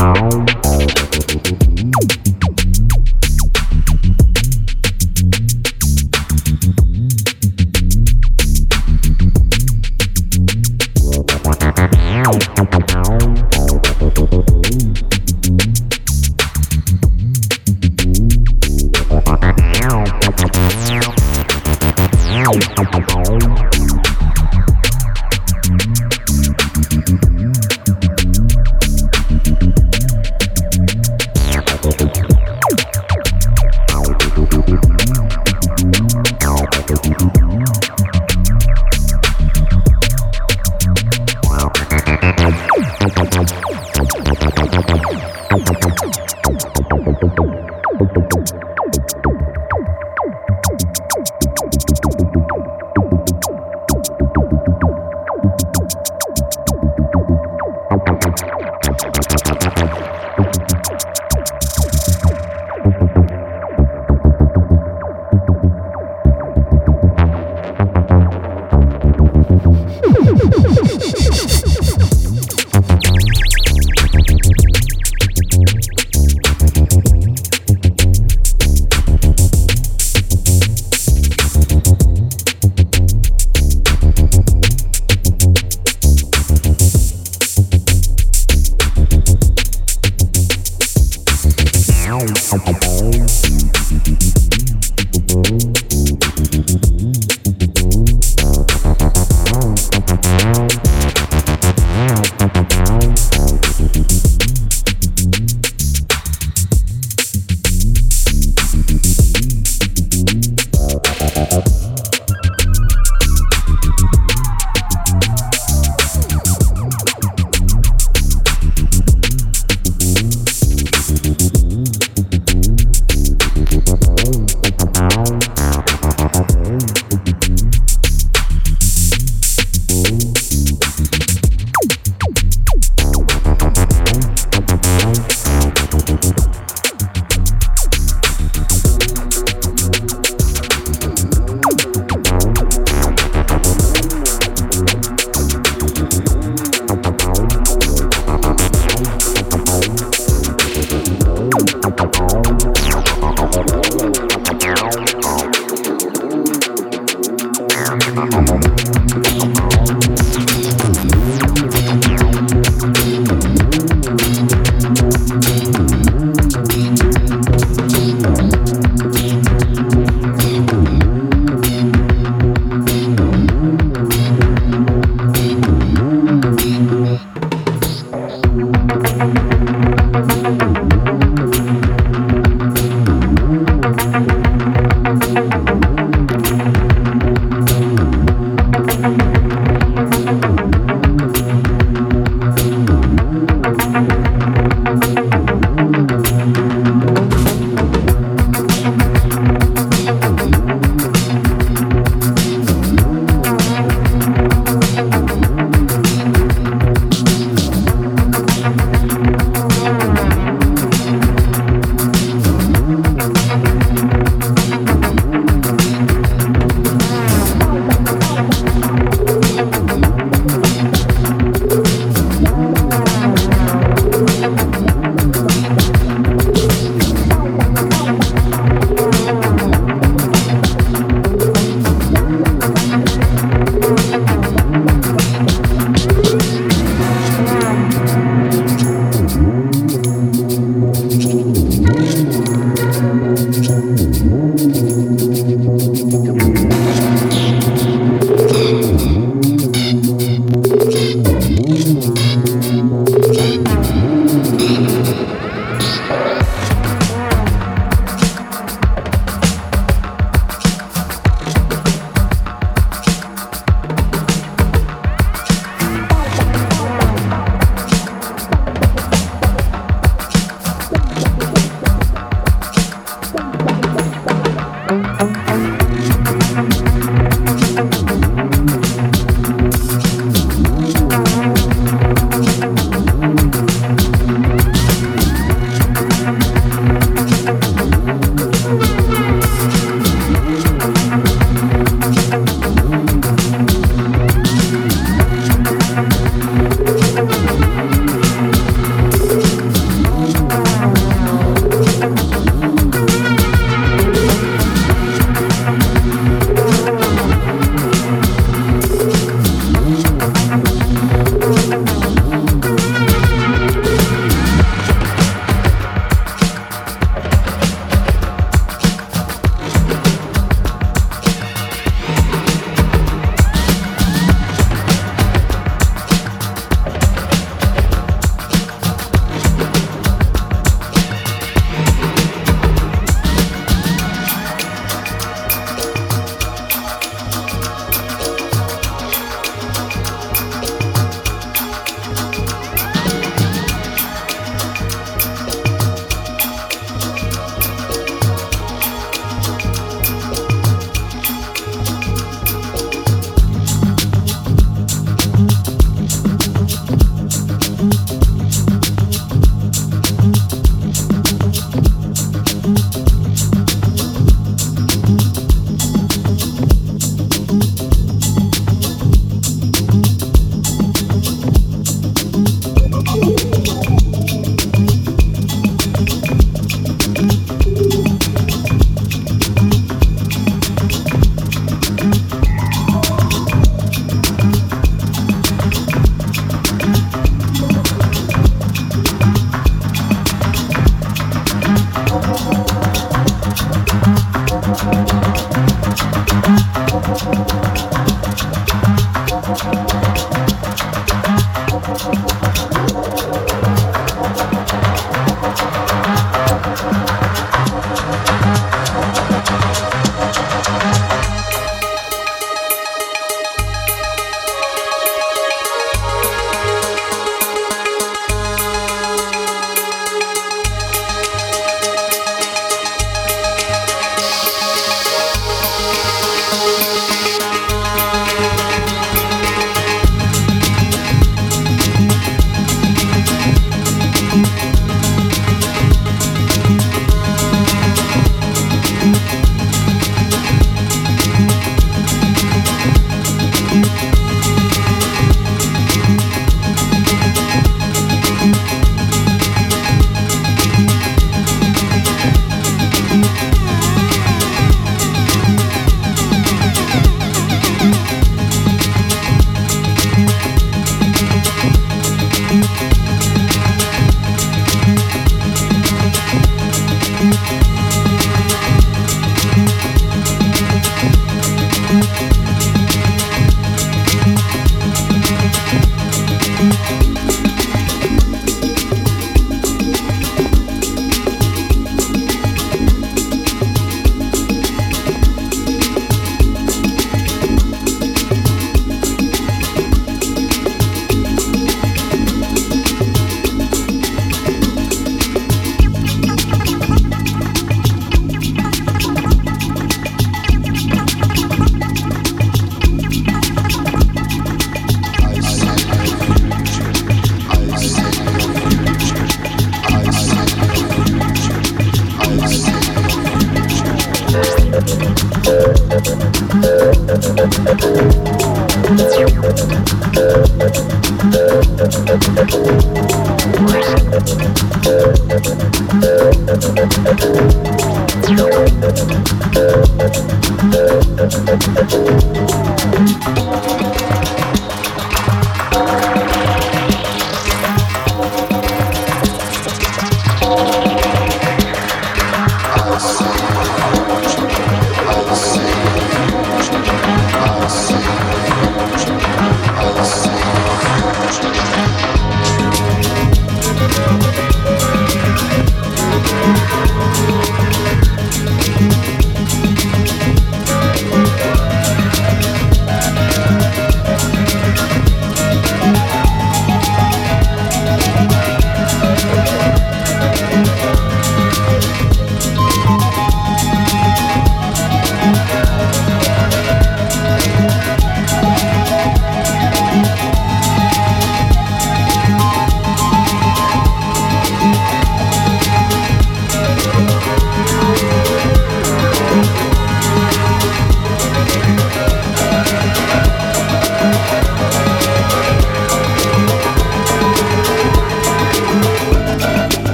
Ow.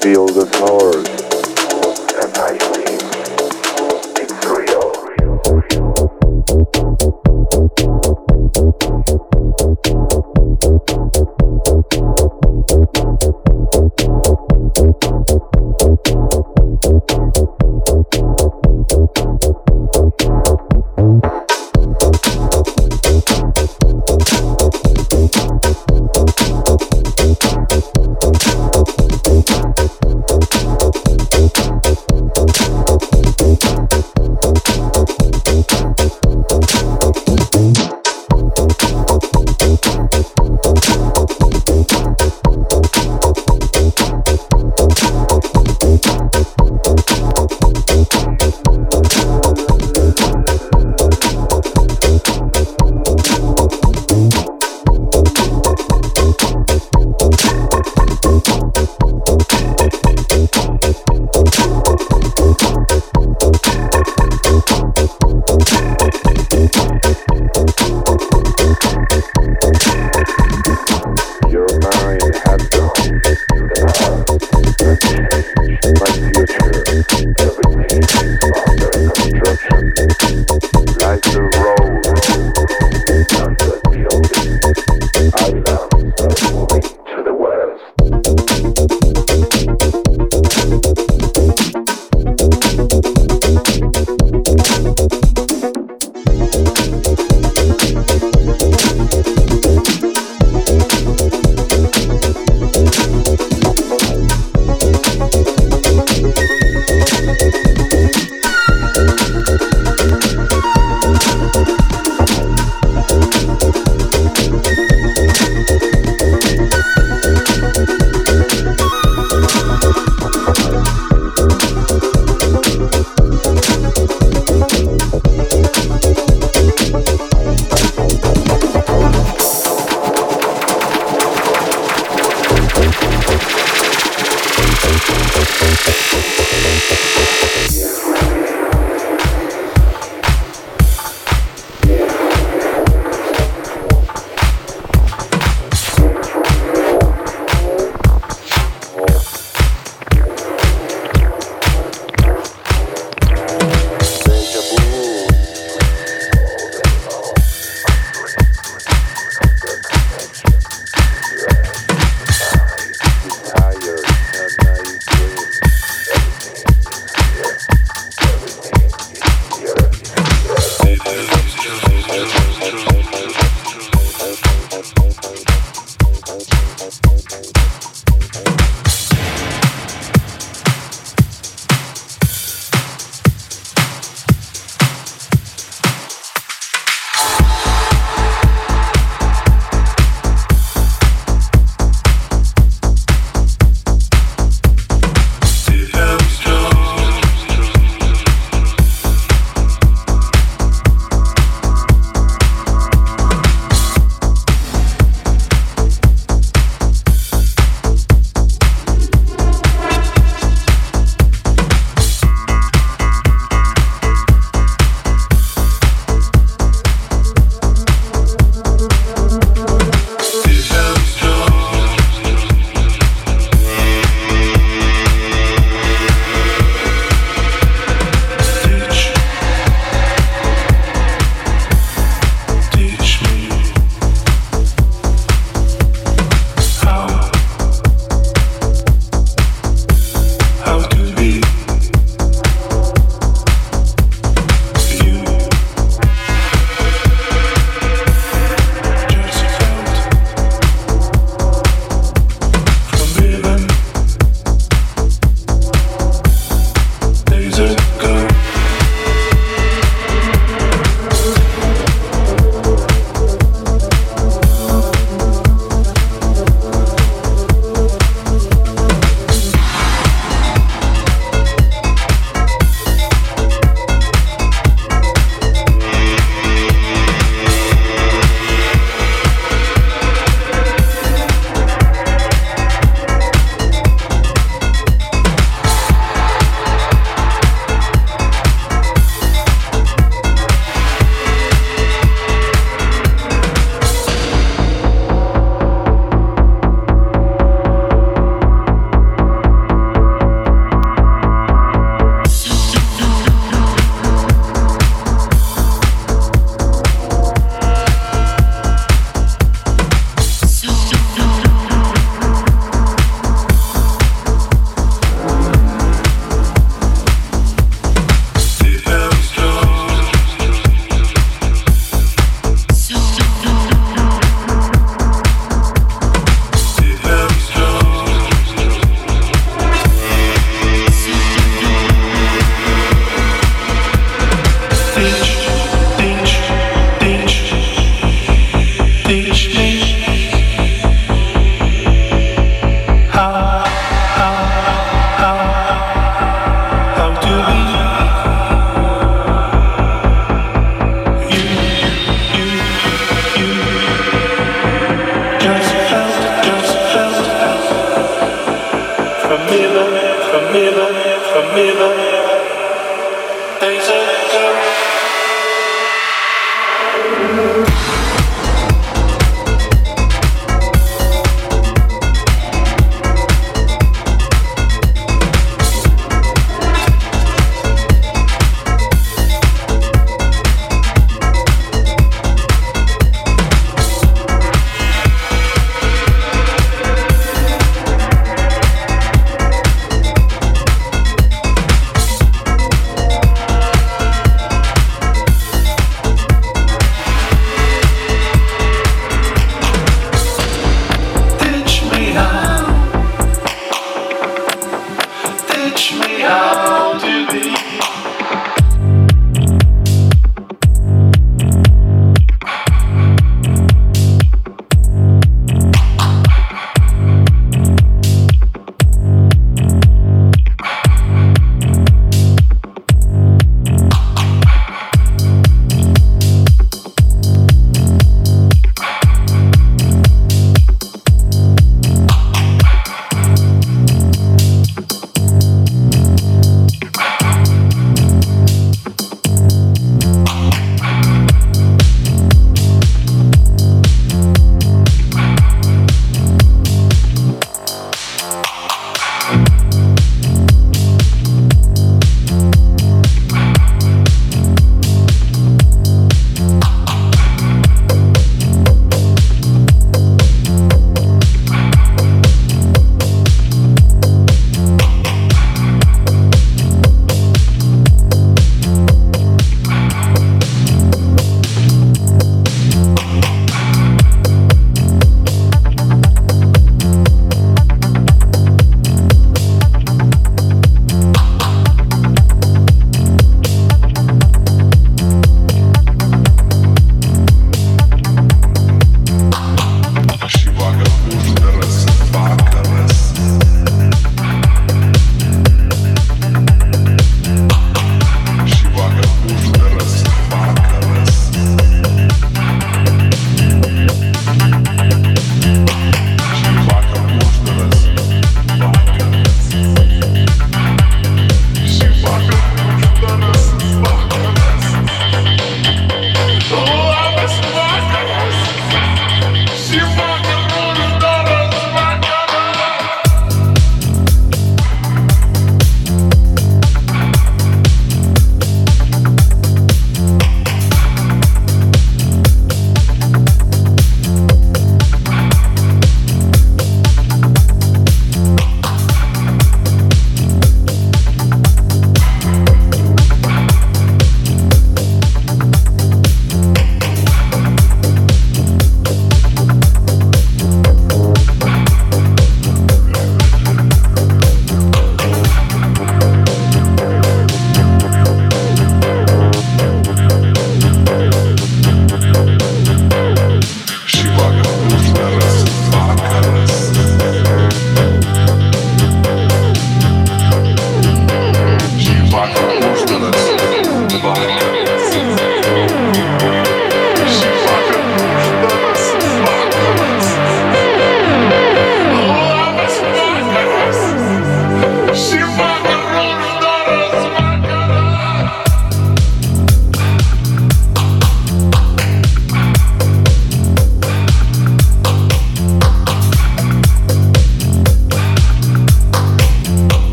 Feel the flowers.